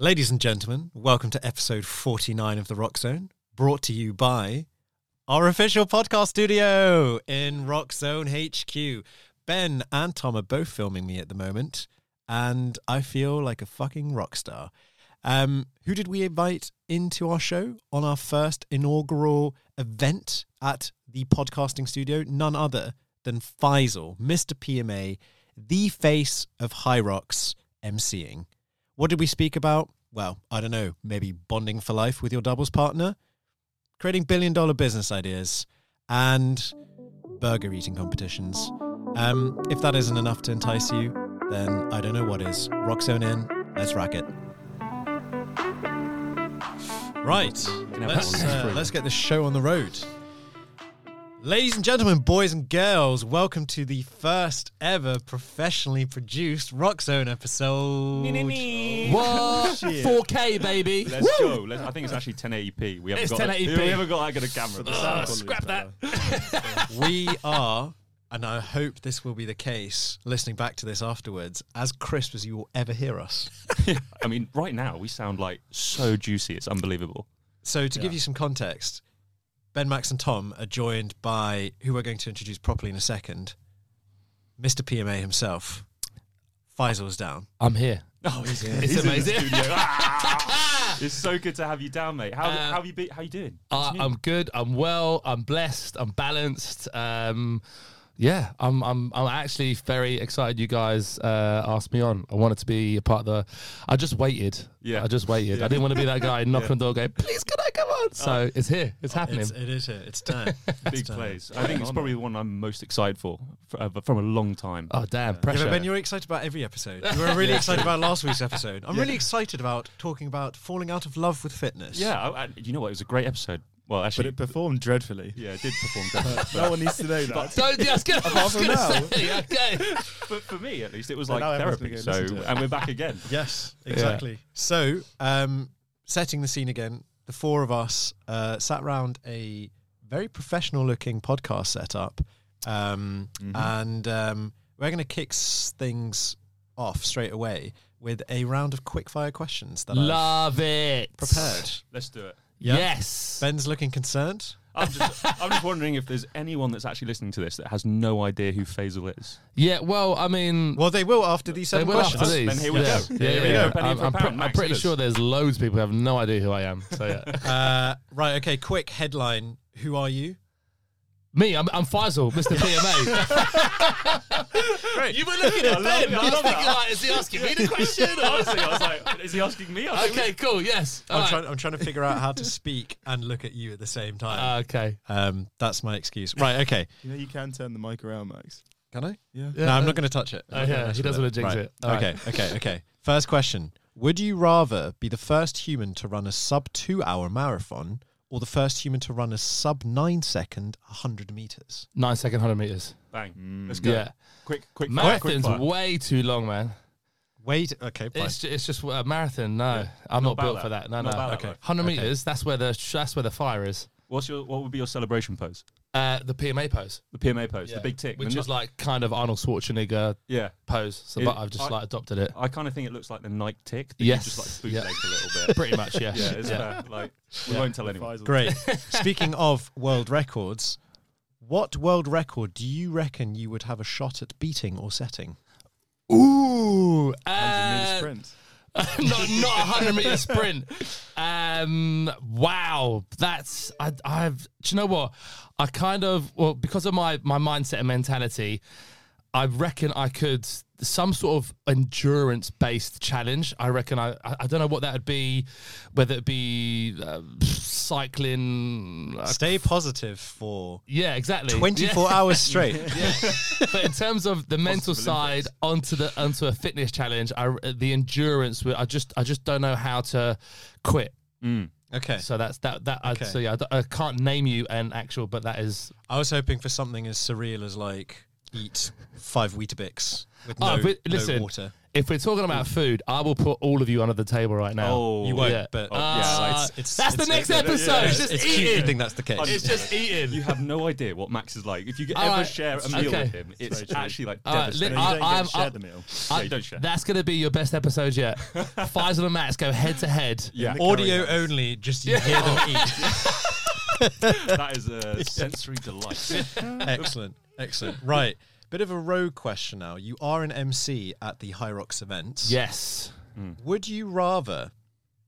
Ladies and gentlemen, welcome to episode 49 of The Roxzone, brought to you by our official podcast studio in Roxzone HQ. Ben and Tom are both filming me at the moment, and I feel like a fucking rock star. Um, who did we invite into our show on our first inaugural event at the podcasting studio? None other than Faisal, Mr. PMA, the face of Hyrox MCing. What did we speak about? Well, I don't know, maybe bonding for life with your doubles partner, creating billion dollar business ideas, and burger eating competitions. Um, if that isn't enough to entice you, then I don't know what is. Roxzone in, let's rack it. Right, let's, uh, let's get this show on the road. Ladies and gentlemen, boys and girls, welcome to the first ever professionally produced Roxzone episode. What? 4K, baby. Let's go. Let's, I think it's actually 1080p. We haven't It's got 1080p. A, we haven't got that good a camera. but Uh, sound scrap that. we are, and I hope this will be the case, listening back to this afterwards, as crisp as you will ever hear us. I mean, right now we sound like so juicy. It's unbelievable. So, to give you some context, Ben, Max, and Tom are joined by who we're going to introduce properly in a second Mr. PMA himself. Faisal's down. I'm here. Oh, he's, here. It's amazing. it's so good to have you down, mate. How, Uh, how have you been? How you doing? Uh, I'm good. I'm well. I'm blessed. I'm balanced. Um, yeah, I'm. I'm. I'm actually very excited. You guys uh, asked me on. I wanted to be a part of the. I just waited. Yeah. I just waited. I didn't want to be that guy knocking on the door, going, "Please, can I come on?" So it's here. It's happening. It's, it is here. It's done. It's Big done. plays. I think it's probably the one I'm most excited for, for uh, from a long time. oh damn! Yeah, Pressure. but Ben, you're excited about every episode. You were really excited about last week's episode. I'm really excited about talking about falling out of love with fitness. yeah, I, I, you know what? It was a great episode. Well, But actually, it performed dreadfully. yeah, it did perform good. no one needs to know that. Don't. Yeah, I was was gonna say, okay. but for me, at least, it was like everyone's therapy. So, go listen to it. and we're back again. Yes, exactly. So, um, setting the scene again, the four of us uh, sat around a very professional looking podcast setup. Um, And um, we're going to kick things off straight away with a round of quick-fire questions that I've Love it. prepared. Let's do it. Yeah. Yes. Ben's looking concerned. I'm just, I'm just wondering if there's anyone that's actually listening to this that has no idea who Faisal is. Yeah. Well, I mean, Well, they will after these They seven will questions. after these. Then here we yeah. go. Yeah, Here yeah, we yeah. go. Penny I'm, for a I'm, pound. I'm pretty hit sure there's loads of people who have no idea who I am. So yeah. Uh, right, okay, quick headline. Who are you? Me, I'm, I'm Faisal, Mr. PMA. Great. you were looking at I love Ben. it, I I was thinking, like, is he asking me the question? Or- Honestly, I was like, is he asking me? I was like, okay, cool. Yes. I'm, All right. trying, I'm trying to figure out how to speak and look at you at the same time. Uh, okay. Um, that's my excuse. Right, okay. You know, you can turn the mic around, Max. Can I? Yeah. no, I'm not going to touch it. I'm Oh, yeah, he doesn't wanna jinx Right. it. All okay, okay, okay. First question. Would you rather be the first human to run a sub two hour marathon or the first human to run a sub nine second 100 meters? Nine second, 100 meters. bang. Mm. Let's go. Yeah. Quick, quick, fire, quick Marathon's way too long, man. Wait, okay, fine. It's, ju- it's just a marathon. No, I'm Not not, about built that. for that. No, Not no. about that, Okay. though. 100 Okay. meters. That's where the that's where the fire is. What's your, what would be your celebration pose? Uh, the PMA pose, The PMA pose, Yeah. the big tick. which the is Ni- like kind of Arnold Schwarzenegger yeah. pose. So, It- but I've just I- like adopted it. I kind of think it looks like the Nike tick. That Yes. You just like Yeah. bootlegged a little bit. Pretty much, yeah. yeah, it's yeah. fair. Like we won't tell anyone. Great. Speaking of world records, what world record do you reckon you would have a shot at beating or setting? Ooh, 100 meter uh, sprint. not not a hundred meter sprint. Um, wow, that's I. I've. Do you know what? I kind of well because of my my mindset and mentality. I reckon I could some sort of endurance based challenge. I reckon I I I don't know what that would be, whether it be uh, cycling. Uh, Stay positive for yeah, exactly. 24 Yeah. hours straight. but in terms of the mental Positive side Olympics. onto the onto a fitness challenge, I the endurance. I just I just don't know how to quit. Mm. Okay. So that's that that. I, so yeah, I, I can't name you an actual, but that is. I was hoping for something as surreal as like eat five Weetabix with Oh, no, but no listen, water. if we're talking about food, I will put all of you under the table right now. Oh, You won't, yeah. but Oh, yeah, it's, it's, that's it's- the next it's- episode. It's, It's just it's cute to eating. think that's the case. It's just eating. You have no idea what Max is like. If you All ever right. share a meal Okay. with him, it's very true. actually like All right, devastating. No, I- you don't I'm- get to share I- the meal. yeah, you don't share. That's going to be your best episode yet. Faisal and Max go head to head. yeah, Audio curry only, just you hear them eat. that is a sensory delight. excellent, excellent. Right, bit of a rogue question now. You are an MC at the Hyrox events. Yes. Hmm. Would you rather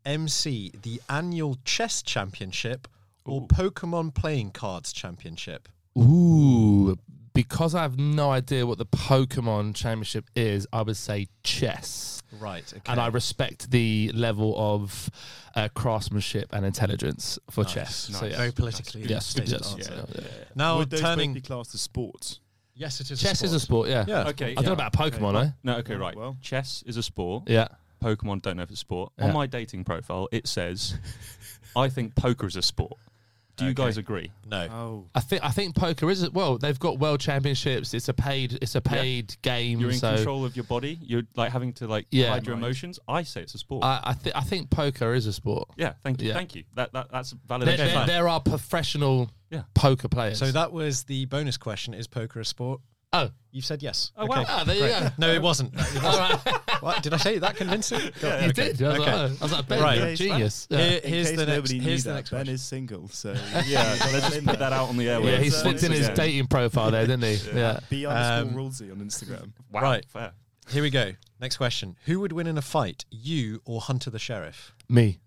MC the annual chess championship or Pokemon playing cards championship? Ooh, because I have no idea what the Pokemon Championship is, I would say chess. Right. Okay. And I respect the level of uh, craftsmanship and intelligence for Nice, chess. So yeah. Very politically Yes, stated yes, answer. yeah, yeah. Now Would those turning. both be classed as sports? Yes, it is. Chess a is a sport. sport, yeah. Yeah. Okay, I don't know about Pokemon, eh? No, okay, Oh, right. well. Chess is a sport. Yeah. Pokemon don't know if it's a sport. Yeah. On my dating profile, it says, "I think poker is a sport." Do you Okay. guys agree? No. Oh, I think I think poker is well. They've got world championships. It's a paid. It's a paid game. You're in so control of your body. You're like having to like Yeah. hide your Right. emotions. I say it's a sport. I I, th- I think poker is a sport. yeah, thank you, yeah. thank you. That, that that's validation. There, there, there are professional Yeah. poker players. So that was the bonus question: Is poker a sport? Oh, You've said yes. Oh, wow. ah, there you go. No, it wasn't. It All wasn't. right, what, did I say that convincing? God, you okay. did. I was, Okay. like, oh. I was like, Ben, Right. you're a he's genius. Yeah, Here- in here's case the next. nobody Here's knew the that, next Ben question. is single, so yeah, let's just put that out on the airwaves. yeah, he Yeah, slipped in his Yeah. dating profile there, didn't he? Yeah. be underscore Um, Rulesy on Instagram. Wow, Right. fair. Here we go. Next question: Who would win in a fight, you or Hunter the Sheriff? Me.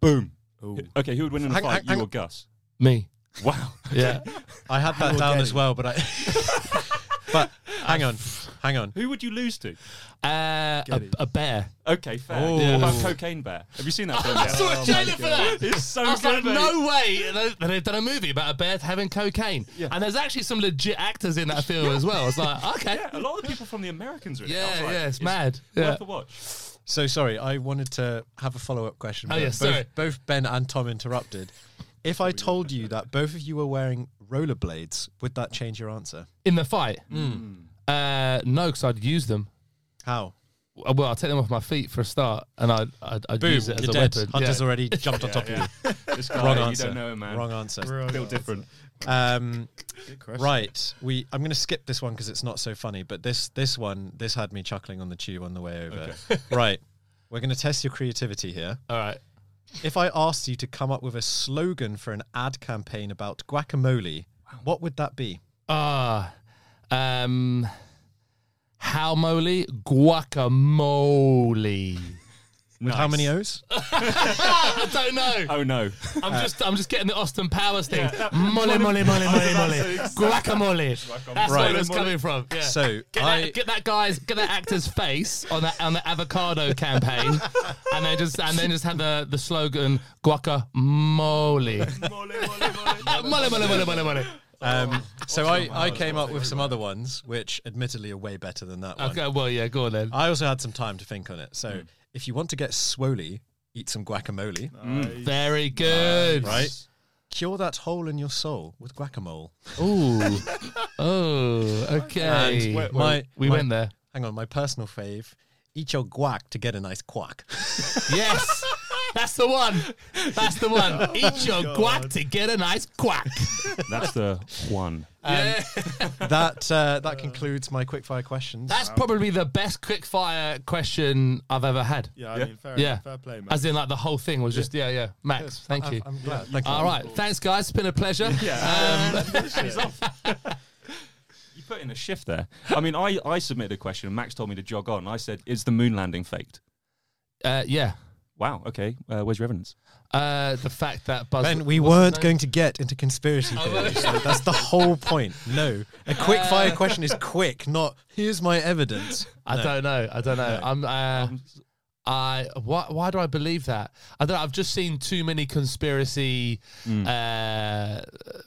Boom. Oh, Okay, who would win in a Hang- fight, hang- hang- you or Gus? Me. Wow. Yeah. I had that down as well, but I. but hang on, hang on. Who would you lose to? Uh, a, Getty. a bear. Okay, fair. Oh. What about Cocaine Bear? Have you seen that film? I yet? saw a Oh trailer for that. It's so I was good, like, mate. no way. that they- They've done a movie about a bear having cocaine. Yeah. And there's actually some legit actors in that film as well. I was like, okay. Yeah, a lot of the people from the Americans are in it. I was Yeah, like, yeah, it's mad. Worth Yeah. a watch. So sorry, I wanted to have a follow up question. Oh, but yeah, both, sorry. both Ben and Tom interrupted. If I told you that both of you were wearing rollerblades, would that change your answer? In the fight? Hmm. Uh, no, because I'd use them. How? Uh, Well, I'd take them off my feet for a start, and I'd, I'd, I'd Boom! use it as You're a dead. weapon. Hunter's yeah. already jumped on top Yeah, of you. This guy, Wrong you answer. don't know him, man. Wrong answer. Built different. Um, good question. right. We. I'm going to skip this one because it's not so funny. But this this one this had me chuckling on the tube on the way over. right. We're going to test your creativity here. All right. If I asked you to come up with a slogan for an ad campaign about guacamole, what would that be? Ah, um, how moly guacamole. With how many O's? I don't know. Oh no. I'm just I'm just getting the Austin Powers thing. Mole, mole, mole, mole, mole. Guacamole. That's Right. where it's coming from. Yeah. So Get I that, get that guy's get that actor's face on that on the avocado campaign, and then just and then just have the the slogan guacamole. Mole, mole, mole, mole, mole. um, so I, I came up with some other ones, which admittedly are way better than that one. Okay, well, yeah, go on then. I also had some time to think on it. So if you want to get swoley, eat some guacamole. Mm, nice. Very good. Right. Cure that hole in your soul with guacamole. Ooh. Oh, okay. And Well, my- we my- went there. Hang on, my personal fave. Eat your guac to get a nice quack. Yes. That's the one. That's the one. Eat your guac to get a nice quack. That's the one. yeah. that uh, that concludes my quickfire questions. That's probably the best quickfire question I've ever had. Yeah, I Yeah. mean, fair, Yeah. fair play, man. As in, like, the whole thing was just, yeah, yeah. Max, thank I'm- you. I'm glad. Thank you. All right. Thanks, guys. It's been a pleasure. Yeah. Um, You put in a shift there. I mean, I, I submitted a question. and Max told me to jog on. I said, "Is the moon landing faked?" uh, yeah. Wow. Okay. Uh, where's your evidence? Uh, the fact that Buzz. Ben, we weren't going to get into conspiracy theories. so that's the whole point. No, a quick fire question is quick, not here's my evidence. I No. don't know. I don't know. I'm. Uh, I why why do I believe that? I don't. know. I've just seen too many conspiracy Mm. uh,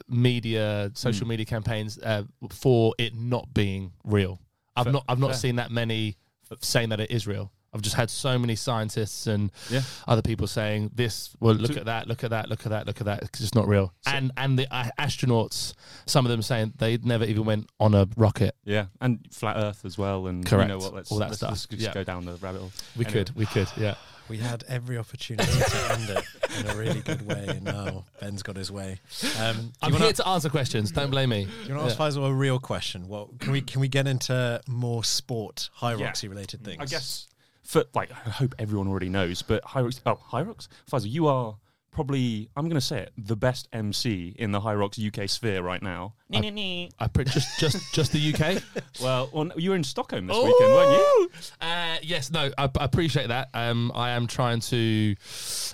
media, social media campaigns uh, for it not being real. I've Fair- not. I've not fair. seen that many saying that it is real. I've I've just had so many scientists and Yeah. other people saying this. Well, look To- at that, look at that, look at that, look at that. It's just not real. and and the uh, astronauts, some of them saying they never even went on a rocket. Yeah, and flat Earth as well, and Correct. You know what? Let's, All that let's, stuff. let's just Yeah. go down the rabbit hole. We Anyway. could, we could, yeah. We had every opportunity to end it in a really good way, and now Ben's got his way. Um, do I'm you here to answer questions. Don't blame me. You want to ask Faisal a real question? What can we can we get into more sport, high Yeah. roxy related things? I guess for like I hope everyone already knows, but Hyrox, oh Hyrox, Faisal, you are probably I'm going to say it the best MC in the Hyrox UK sphere right now. I pre- just just just the UK. Well, well, you were in Stockholm this weekend, weren't you? Uh, yes, no, I, I appreciate that. Um, I am trying to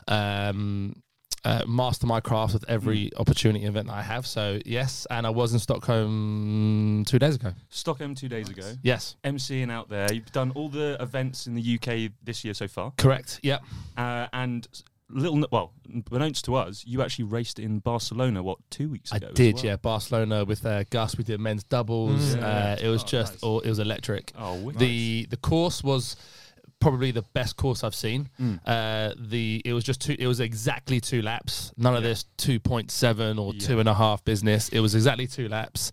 um, uh, master my craft with every opportunity event that I have. So yes, and I was in Stockholm two days ago. Stockholm two days ago. Yes, MCing out there. You've done all the events in the UK this year so far, correct. Yep. uh, and little well, unbeknownst to us, you actually raced in Barcelona. What two weeks I ago? as did, well? yeah. Barcelona with uh, Gus, we did men's doubles. Mm. Uh, Yeah. it was Oh, just, nice. oh, it was electric. Oh, wicked. The the course was probably the best course I've seen. Mm. Uh, the it was just two. It was exactly two laps. None of this two point seven or Yeah. two and a half business. It was exactly two laps.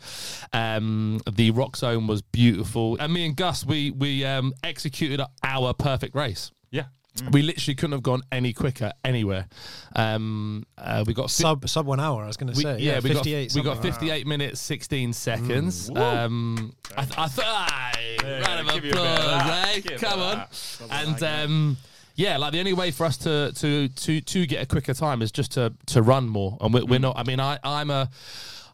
Um, the Roxzone was beautiful, and me and Gus we we um, executed our perfect race. yeah. We literally couldn't have gone any quicker anywhere. Um, uh, we got fi- sub sub one hour. I was going to we, say yeah, we got 58 we got 58 minutes 16 seconds. Mm, um, I, th- I thought, Yeah, round of give you a bit of applause, that. eh? Give Come on. And um, yeah, like the only way for us to to to to get a quicker time is just to to run more. And we're, we're Mm. not. I mean, I I'm a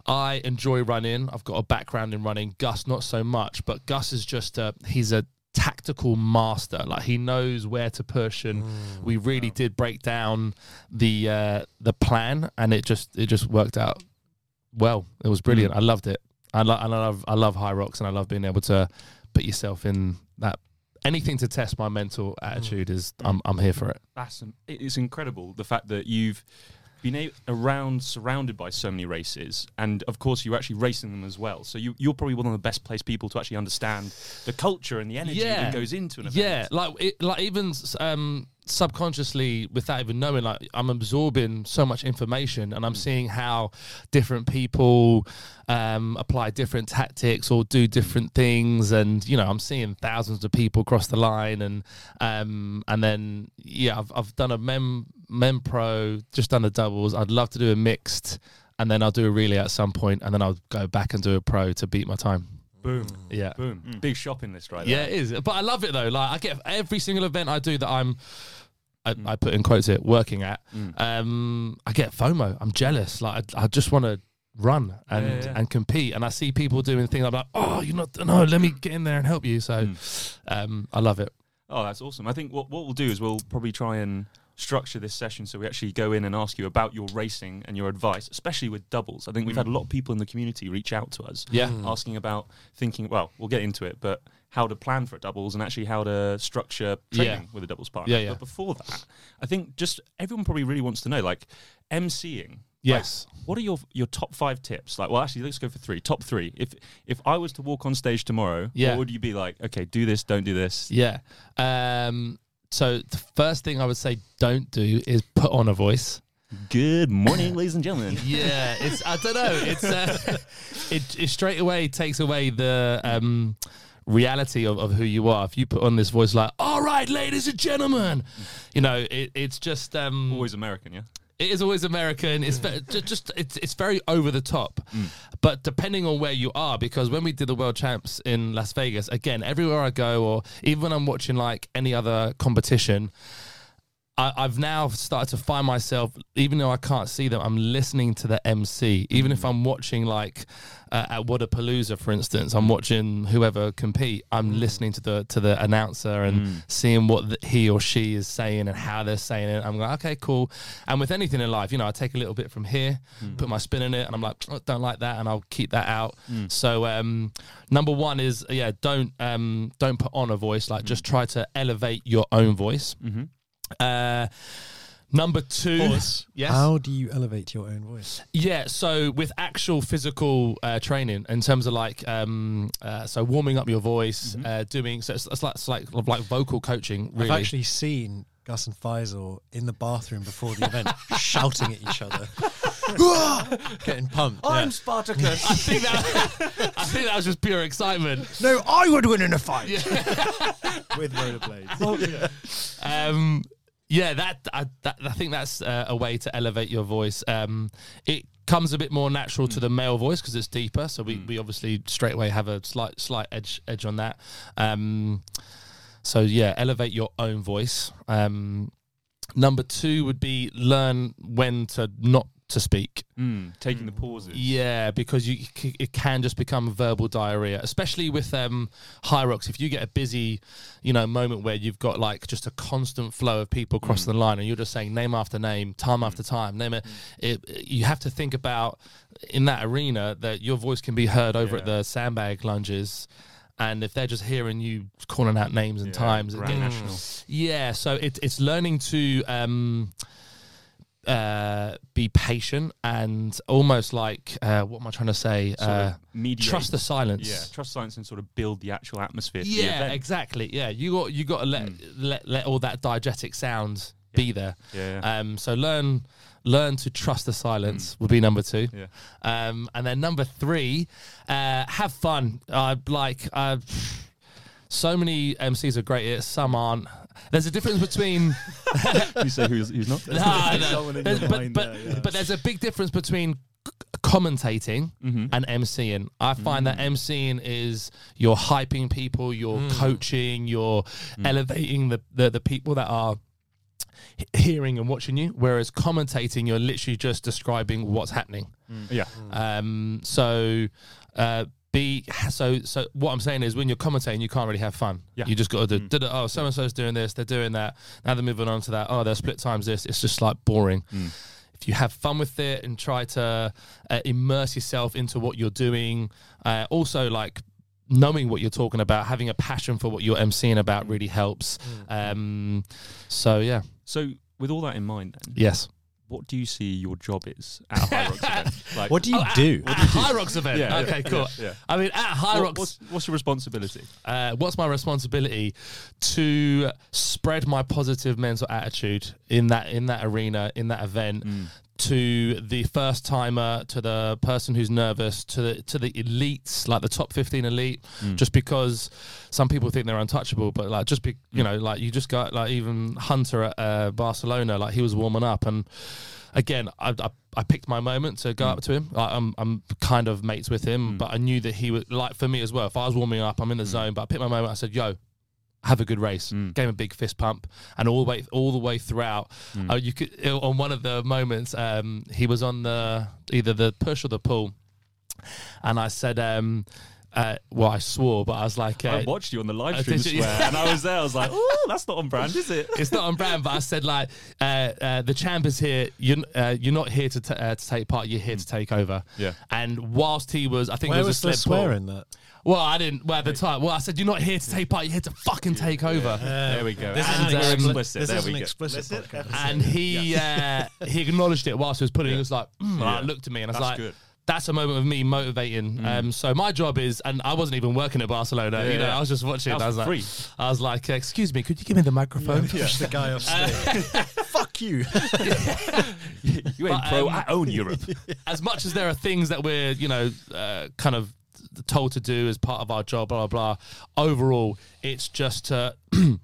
I enjoy running. I've got a background in running. Gus not so much, but Gus is just a he's a tactical master like he knows where to push and we really did break down the uh the plan and it just it just worked out well it was brilliant i loved it i, lo- I love i love Hyrox and i love being able to put yourself in that anything to test my mental attitude is i'm i'm here for it That's um, it is incredible the fact that you've been a- around, surrounded by so many races, and of course you're actually racing them as well. So you, you're probably one of the best placed people to actually understand the culture and the energy Yeah. that goes into an event. Yeah, like it, like even um, subconsciously, without even knowing, like I'm absorbing so much information, and I'm seeing how different people um, apply different tactics or do different things, and you know, I'm seeing thousands of people cross the line, and um, and then yeah, I've I've done a mem mem pro, just done the doubles. I'd love to do a mixed. And then I'll do a relay at some point, and then I'll go back and do a pro to beat my time. Boom, Yeah, boom, big shopping list right yeah, there. it is. But I love it though. Like I get every single event I do that I'm, I, I put in quotes here, working at. Mm. Um, I get FOMO. I'm jealous. Like I, I just want to run and Yeah, yeah. and compete. And I see people doing things. I'm like, oh, you're not. No, let me get in there and help you. So, Mm. um, I love it. Oh, that's awesome. I think what, what we'll do is we'll probably try and structure this session so we actually go in and ask you about your racing and your advice, especially with doubles. I think we've had a lot of people in the community reach out to us Yeah. asking about thinking, well, we'll get into it, but how to plan for doubles and actually how to structure training Yeah. with a doubles partner. Yeah, yeah. But before that, I think just everyone probably really wants to know, like, MCing. Yes. Like, what are your your top five tips? Like, well, actually, let's go for three. Top three. If if I was to walk on stage tomorrow, Yeah. what would you be like? Okay, do this, don't do this. Yeah. Um, so the first thing I would say don't do is put on a voice. Good morning, ladies and gentlemen. Yeah, it's I don't know. It's uh, it, it straight away takes away the um, reality of, of who you are. If you put on this voice like, "All right, ladies and gentlemen," you know, it, it's just um, Always American, yeah. It is always American. It's ve- ju- just it's it's very over the top. Mm. But depending on where you are, because when we did the World Champs in Las Vegas, again, everywhere I go, or even when I'm watching like any other competition, I, I've now started to find myself, even though I can't see them, I'm listening to the MC. Even if I'm watching like uh, at Wodapalooza, for instance, I'm watching whoever compete. I'm listening to the to the announcer and seeing what the, he or she is saying and how they're saying it. I'm like, okay, cool. And with anything in life, you know, I take a little bit from here, put my spin in it, and I'm like, oh, don't like that, and I'll keep that out. So um, number one is yeah, don't um, don't put on a voice. Like just try to elevate your own voice. Mm-hmm. Uh, Number two, Pause. yes, How do you elevate your own voice? yeah. So with actual physical uh, training, in terms of like, um, uh, so warming up your voice, uh, doing so it's, it's like it's like like vocal coaching. Really, I've actually seen Gus and Faisal in the bathroom before the event shouting at each other, getting pumped. I'm yeah. Spartacus. I think that I think that was just pure excitement. No, I would win in a fight. With rollerblades. Um, yeah, that I, that I think that's uh, a way to elevate your voice. Um, it comes a bit more natural to the male voice because it's deeper. So we, we obviously straight away have a slight slight edge edge on that. Um, so yeah, elevate your own voice. Um, number two would be learn when to not to speak. Mm, taking the pauses. Yeah, because you it can just become verbal diarrhea, especially with um, Hyrox. If you get a busy, you know, moment where you've got like just a constant flow of people crossing the line, and you're just saying name after name, time after time, name it, it. You have to think about in that arena that your voice can be heard over at the sandbag lunges. And if they're just hearing you calling out names and Yeah, times, it gets- National. yeah, so it, it's learning to um, uh, be patient and almost like uh, what am I trying to say? Sort Uh, trust the silence. Yeah, trust science and sort of build the actual atmosphere. Yeah, exactly. Yeah, you got you got to let, let let all that diegetic sound be there. Yeah, yeah. Um, so learn learn to trust the silence would be number two. Yeah. Um, and then number three, uh, have fun. Uh, like uh, so many MCs are great at it, some aren't. There's a difference between you say who's, who's not? Nah, no. There's- but, but, there, yeah. but there's a big difference between c- commentating Mhm. and MCing. I find that MCing is you're hyping people, you're coaching, you're elevating the, the, the people that are hearing and watching you, whereas commentating, you're literally just describing what's happening. Yeah. Um, so, uh, be so so. What I'm saying is, when you're commentating, you can't really have fun. Yeah. You just got to do. da-da, Oh, so and so's doing this. They're doing that. Now they're moving on to that. Oh, they're split times this. It's just like boring. If you have fun with it and try to uh, immerse yourself into what you're doing, uh, also like knowing what you're talking about, having a passion for what you're emceeing about really helps. Um, so yeah, So, with all that in mind, then, yes. What do you see your job is at a Hyrox event? Like, What do you Oh, at- do? At Hyrox event. Yeah, okay, yeah, cool. yeah, yeah. I mean, at High what- Rocks, what's, what's your responsibility? uh, what's my responsibility to spread my positive mental attitude in that in that arena in that event to the first timer to the person who's nervous to the to the elites like the top 15 elite mm. just because some people think they're untouchable but like just be you know like you just got like even Hunter at uh, Barcelona like he was warming up and again, I, I, I picked my moment to go mm. up to him. Like, I'm, I'm kind of mates with him, mm. but I knew that he would, like, for me as well, if I was warming up, I'm in the zone, but I picked my moment. I said, yo, have a good race. Gave him a big fist pump, and all the way, all the way throughout, uh, you could on one of the moments, um, he was on the either the push or the pull, and I said, um, uh, well, I swore, but I was like, uh, I watched you on the live uh, stream did swear, and I was there. I was like, "Oh, that's not on brand, is it?" it's not on brand, but I said like uh, uh, the champ is here. You're uh, you're not here to t- uh, to take part. You're here to take over. Yeah. And whilst he was, I think Where there was was a slip pull. swear in that? Well, I didn't. Well, at the time, well, I said you're not here to take part. You're here to fucking take over. There we go. This And, is an um, explicit. This This is is an an explicit explicit Explicit podcast. And he uh, he acknowledged it whilst he was putting. it. He was like, mm, and I Yeah. looked at me and I was That's like. good. That's a moment of me motivating. Um, so my job is, and I wasn't even working at Barcelona. you know, yeah. I was just watching. That I was was like, free. I was like, excuse me, could you give me the microphone? Push the guy off stage. Fuck you. You ain't But, pro. um, I own Europe. as much as there are things that we're, you know, uh, kind of told to do as part of our job, blah, blah, blah, overall, it's just to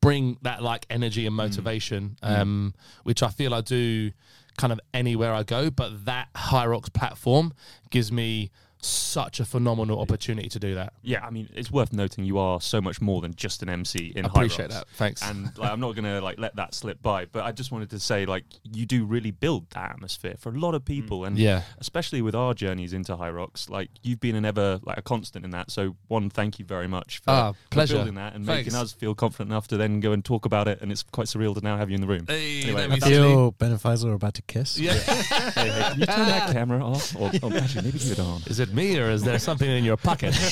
bring that like energy and motivation, um, which I feel I do kind of anywhere I go. But that Rocks platform gives me such a phenomenal opportunity to do that. yeah, I mean, it's worth noting you are so much more than just an MC in I High appreciate Rocks. that. Thanks. And like, I'm not gonna like let that slip by, but I just wanted to say like you do really build that atmosphere for a lot of people, and Yeah. especially with our journeys into Hyrox, like you've been an ever like a constant in that. So one, thank you very much for, Ah, for building that and making us feel confident enough to then go and talk about it. And it's quite surreal to now have you in the room. Hey, Anyway, let me that's- see. Feel Ben and Faisal are about to kiss. Yeah. hey, hey, can you turn that camera off? Or oh, actually, maybe leave it on. Is it me or is there something in your pocket?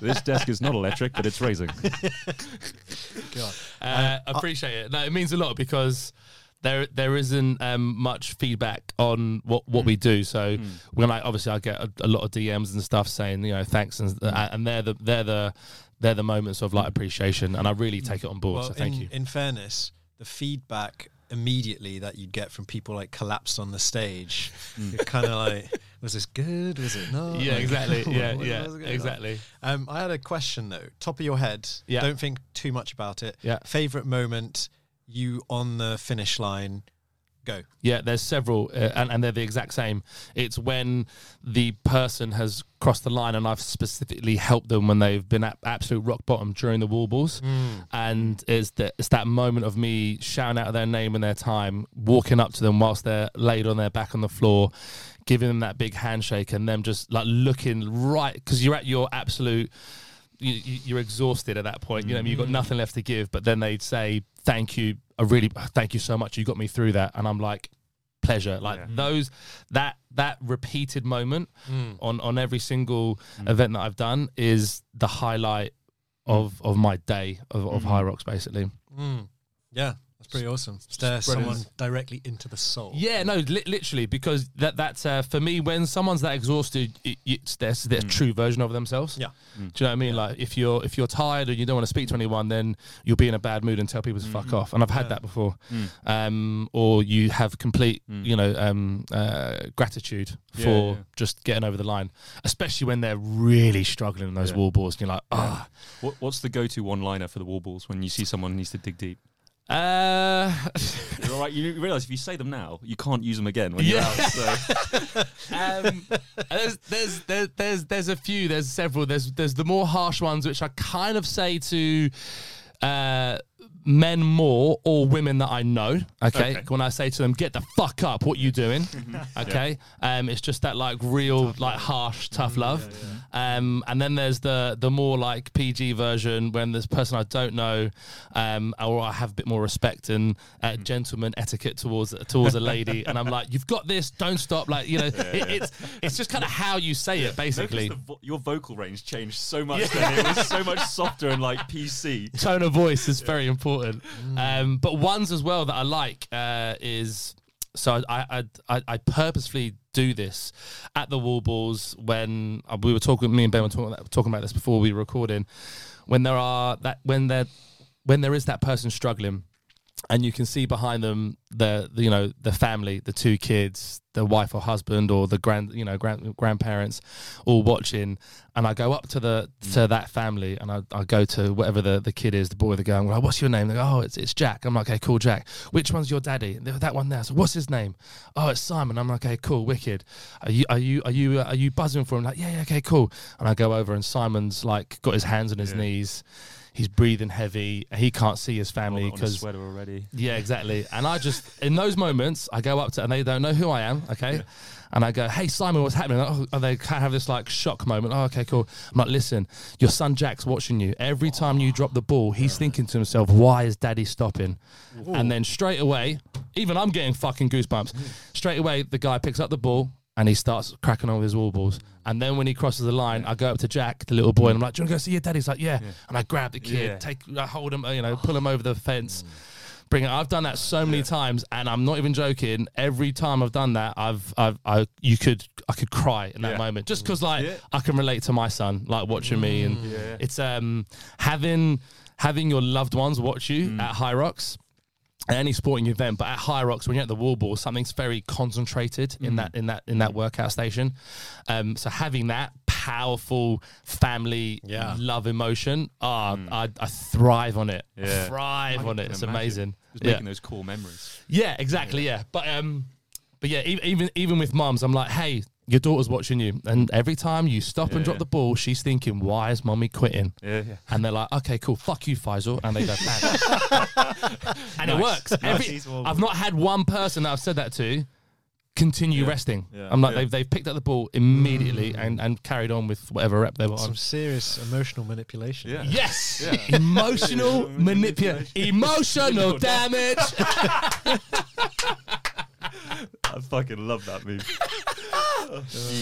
This desk is not electric, but it's raising. Uh, appreciate it. No, it means a lot because there there isn't um, much feedback on what, what we do. So when I obviously I get a, a lot of DMs and stuff saying you know thanks and and they're the they're the they're the moments of like appreciation and I really take it on board. Well, so thank in, you. in fairness, the feedback immediately that you'd get from people like collapsed on the stage, you're kind of like, was this good? Was it not? Yeah, Like, exactly. what- Yeah, what yeah, on? exactly. Um, I had a question though. Top of your head. Yeah. Don't think too much about it. Yeah. Favorite moment you on the finish line. Go. Yeah, there's several, uh, and, and they're the exact same. It's when the person has crossed the line, and I've specifically helped them when they've been at absolute rock bottom during the wall balls. And it's, the, it's that moment of me shouting out their name and their time, walking up to them whilst they're laid on their back on the floor, giving them that big handshake, and them just like looking right because you're at your absolute you, you're exhausted at that point. You know, you've got mm. nothing left to give. But then they'd say, "Thank you, I really thank you so much. You got me through that." And I'm like, "Pleasure." Like Yeah. those that that repeated moment mm. on on every single event that I've done is the highlight of of my day of, of Hyrox, basically. Mm. Yeah, that's pretty awesome. Stare Brilliant. someone directly into the soul. Yeah, no, li- literally, because that that's uh, for me when someone's that exhausted, it, it's their, their true version of themselves. Yeah. Do you know what I mean? Like if you're if you're tired and you don't want to speak to anyone, then you'll be in a bad mood and tell people to fuck off. And I've had Yeah. that before. Um, or you have complete, Mm. you know, um, uh, gratitude Yeah, for yeah. just getting over the line, especially when they're really struggling in those Yeah. wall balls. And you're like, ah. What, what's the go-to one-liner for the wall balls when you see someone who needs to dig deep? Uh, You're all right. You realise if you say them now, you can't use them again when you're Yeah. out. So. um, there's, there's there's there's there's a few. There's several. There's there's the more harsh ones, which I kind of say to uh, men more or women that I know. Okay? Okay. when I say to them, "Get the fuck up! What you doing?" Okay, um, it's just that like real like harsh tough love. Um, and then there's the the more like PG version when there's a person I don't know, um, or I have a bit more respect and uh, gentleman etiquette towards towards a lady, and I'm like, "You've got this! Don't stop!" Like you know, it, it's it's just kind of how you say it, basically. Vo- your vocal range changed so much. Then. It was so much softer and like PC. tone of voice is very important. Um, but ones as well that I like uh, is so I, I I purposefully do this at the wall balls when uh, we were talking. Me and Ben were talking talking about this before we were recording. When there are that when there when there is that person struggling. And you can see behind them the, the you know the family, the two kids, the wife or husband, or the grand you know grand grandparents, all watching. And I go up to the to that family, and I, I go to whatever the, the kid is, the boy, the girl. I'm like, "What's your name?" They go, "Oh, it's it's Jack." I'm like, "Okay, cool, Jack. Which one's your daddy?" That one there. So what's his name? Oh, it's Simon. I'm like, "Okay, cool, wicked. Are you are you are you uh, are you buzzing for him?" Like, yeah, yeah, okay, cool. And I go over, and Simon's like got his hands on his Yeah. knees. He's breathing heavy. He can't see his family because sweater already. yeah, exactly. And I just in those moments, I go up to and they don't know who I am. Okay. And I go, "Hey Simon, what's happening?" Oh, and they kind of have this like shock moment. Oh, okay, cool. I'm like, "Listen, your son Jack's watching you. Every time you drop the ball, he's thinking to himself, why is Daddy stopping?" And then straight away, even I'm getting fucking goosebumps. Mm. Straight away, the guy picks up the ball and he starts cracking on with his wall balls. And then when he crosses the line, I go up to Jack, the little boy, and I'm like, "Do you want to go see your daddy?" He's like, "Yeah." And I grab the kid, Yeah. take, I hold him, you know, pull him over the fence bring it. I've done that so many times, and I'm not even joking. Every time I've done that, I've, I've, I, you could, I could cry in that Yeah. moment, just because like Yeah. I can relate to my son, like watching me, and Yeah. it's um having having your loved ones watch you Mm. at Hyrox. At any sporting event, but at Hyrox, when you're at the wall ball, something's very concentrated in Mm. that in that in that workout station. Um, so having that powerful family Yeah. love emotion, ah, I, I thrive on it. I Mm. Yeah. thrive I on it. It's imagine. amazing. Just Yeah. making those cool memories. Yeah, exactly. Yeah, but um, but yeah, even even with moms, I'm like, hey, your daughter's watching you, and mm. every time you stop and Yeah. drop the ball, she's thinking, why is mommy quitting? Yeah, yeah. And they're like, okay, cool, fuck you, Faisal, and they go, bang. and it works. Every, Nice. Well- I've not had one person that I've said that to continue Yeah. resting. Yeah. I'm like, Yeah. they've they've picked up the ball immediately mm. and and carried on with whatever rep they were on. Some serious emotional manipulation. Yeah. Yes, Yeah. emotional Yeah. manipulation, emotional damage. I fucking love that move.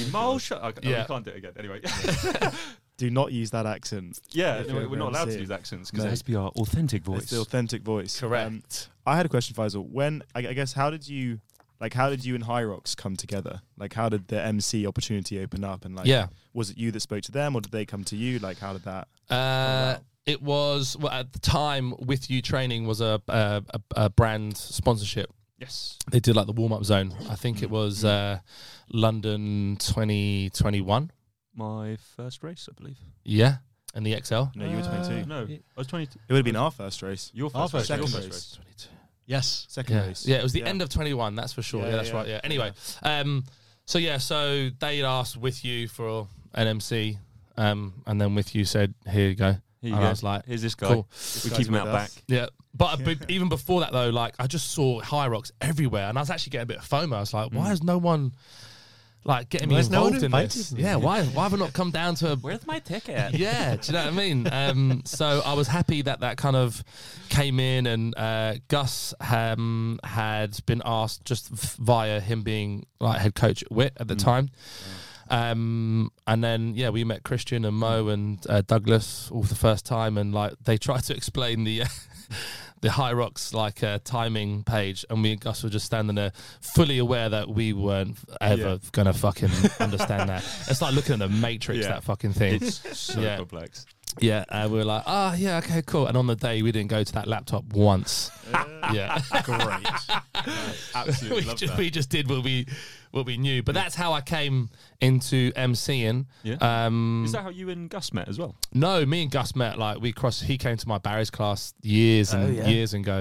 Emotion. Okay, no, Yeah. we can't do it again. Anyway. Do not use that accent. Yeah, If no, we're not allowed to use accents because No. it has to be our authentic voice. It's the authentic voice. Um, Correct. I had a question, Faisal. When I, I guess how did you like how did you and Hyrox come together? Like how did the MC opportunity open up and like yeah. was it you that spoke to them or did they come to you? Like how did that Uh, it was well, at the time with you training was a, a, a, a brand sponsorship. Yes. They did like the warm up zone. I think it was uh, London 2021. My first race, I believe. Yeah, and the XL. No, you were Uh, 22. No, I was 22. It would have been our first race. Your Our first, first race. race. Your Second first race. race. Yes. Second Yeah, race. yeah, it was the Yeah. end of 21. That's for sure. Yeah, Yeah, that's yeah, right. Yeah. yeah. Anyway, um, so yeah, so they asked with you for an MC, um, and then with you said, "Here you go." Here you and go. I was like, Here's this guy. "Cool." This We keep him out us. back. Yeah, but, but even before that though, like I just saw Hyrox everywhere, and I was actually getting a bit of FOMO. I was like, "Why is no one?" Like getting me Why's no one involved in invited this, me? yeah. Why? Why have I not come down to a Where's my ticket? yeah, do you know what I mean? Um, so I was happy that that kind of came in, and uh, Gus um, had been asked just f- via him being like head coach at Wit at the Mm. time. Um, and then yeah, we met Christian and Mo and uh, Douglas all for the first time, and like they tried to explain the. The Hyrox like uh, timing page, and we and Gus were just standing there, fully aware that we weren't ever Yeah. gonna fucking understand that. It's like looking at the Matrix, Yeah. that fucking thing. It's so Yeah. complex. Yeah, uh, we were like, oh yeah, okay, cool. And on the day, we didn't go to that laptop once. yeah, Great. Absolutely we, love just, that. we just did what we what we knew. But that's how I came into MCing. Yeah. Um, Is that how you and Gus met as well? no, me and Gus met like we crossed. He came to my Barry's class years and Oh, yeah. years ago,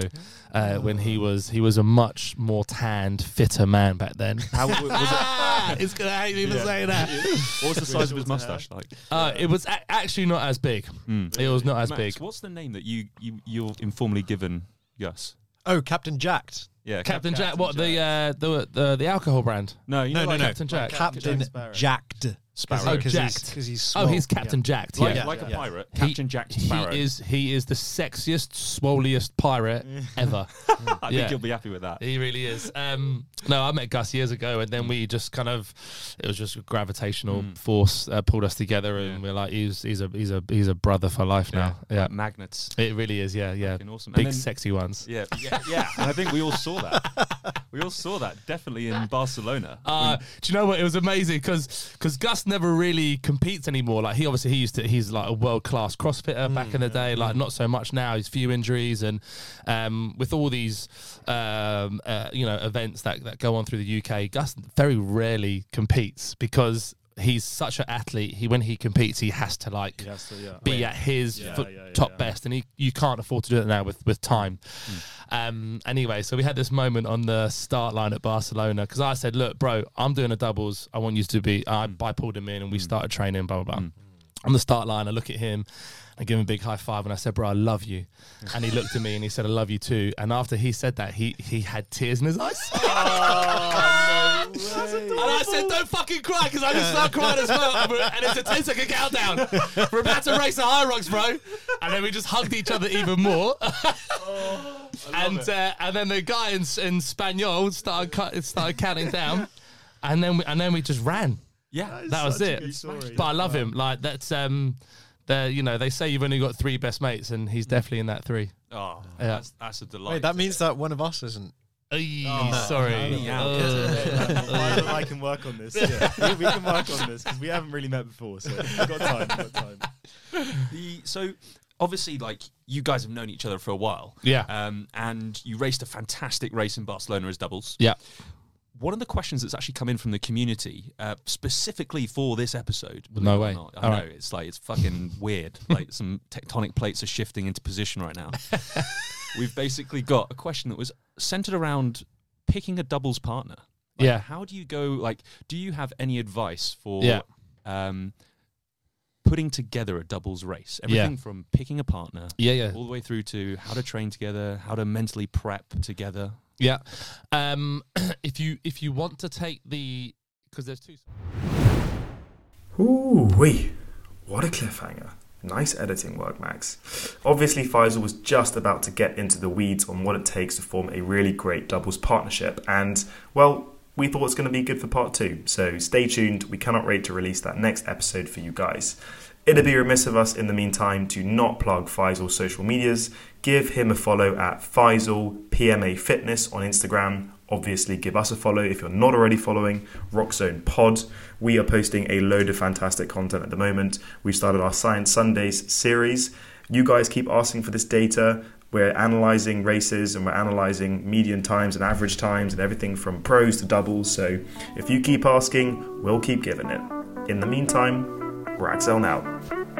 uh, when he was he was a much more tanned, fitter man back then. How was it? it's gonna hate me for Yeah. saying that. What was the size of his mustache like? Uh, it was a- actually not as big. Mm. It was not as Max, big. What's the name that you you you're informally given Gus? Oh, Captain Jacked. Yeah, Captain, Cap- Jack, what the, uh, the the the alcohol brand? No, you No, know, no, like no. Captain Jack. Captain Jack Sparrow. Jacked. Sparrow. Oh, Jacked. he's, 'cause he's Oh, small. he's Captain Jacked. like, Yeah, like a yeah. pirate, He- Captain Jack Sparrow. He is he is the sexiest, swoliest pirate ever. I yeah. think you'll be happy with that. he really is. Um, no, I met Gus years ago, and then we just kind of it was just gravitational Mm. force uh, pulled us together, and Yeah. we're like he's he's a he's a he's a brother for life now. Yeah, like magnets. it really is. Yeah, yeah, Fucking awesome. big then- sexy ones. Yeah, yeah, yeah. and I think we all saw that. We all saw that definitely in Barcelona. Uh, do you know what? It was amazing because because Gus never really competes anymore. Like he obviously he used to he's like a world class CrossFitter back in the day. Like not so much now. He's few injuries and um, with all these um, uh, you know events that that go on through the UK, Gus very rarely competes because he's such an athlete. He when he competes, he has to like has to, yeah. be at his Yeah, foot, yeah, yeah, top yeah. best, and he you can't afford to do it now with with time. Hmm. Um, anyway, so we had this moment on the start line at Barcelona because I said, "Look, bro, I'm doing a doubles. I want you to be." I, hmm. I pulled him in, and we hmm. started training. Blah blah blah. On the start line, I look at him. I give him a big high five and I said, "Bro, I love you." And he looked at me and he said, "I love you too." And after he said that, he he had tears in his eyes. And I said, don't fucking cry, because I just start crying as well. And, and it's a 10 second countdown. We're about to race the Hyrox, bro. And then we just hugged each other even more. and uh, and then the guy in, in Spaniel started cut, started counting down. And then we, and then we just ran. yeah, That was it. But I love him. Like that's um, the you know they say you've only got three best mates, and he's definitely in that three. Oh, Yeah. that's, that's a delight. Wait, that means that one of us isn't. Ay, Oh, sorry. yeah. Uh, I, I can work on this. Yeah. we, we can work on this because we haven't really met before, so we've got time. We've got time. the so obviously like you guys have known each other for a while. Yeah. Um, and you raced a fantastic race in Barcelona as doubles. yeah. One of the questions that's actually come in from the community, uh, specifically for this episode. No way. not. I All know right. it's like it's fucking weird. Like some tectonic plates are shifting into position right now. We've basically got a question that was centered around picking a doubles partner. Like, Yeah. How do you go? Like, do you have any advice for Yeah. um, putting together a doubles race? Yeah. Everything from picking a partner Yeah. Yeah. all the way through to how to train together, how to mentally prep together. Yeah. Um, if you if you want to take the because there's two. Ooh, wee. What a cliffhanger. Nice editing work, Max. Obviously, Faisal was just about to get into the weeds on what it takes to form a really great doubles partnership, and, well, we thought it's going to be good for part two, so stay tuned. We cannot wait to release that next episode for you guys. It'd be remiss of us in the meantime to not plug Faisal's social medias. Give him a follow at Faisal PMA Fitness on Instagram. Obviously, give us a follow if you're not already following Roxzone Pod. We are posting a load of fantastic content at the moment. We've started our Science Sundays series. You guys keep asking for this data. We're analyzing races and we're analyzing median times and average times and everything from pros to doubles. So if you keep asking, we'll keep giving it. In the meantime, Raxel out.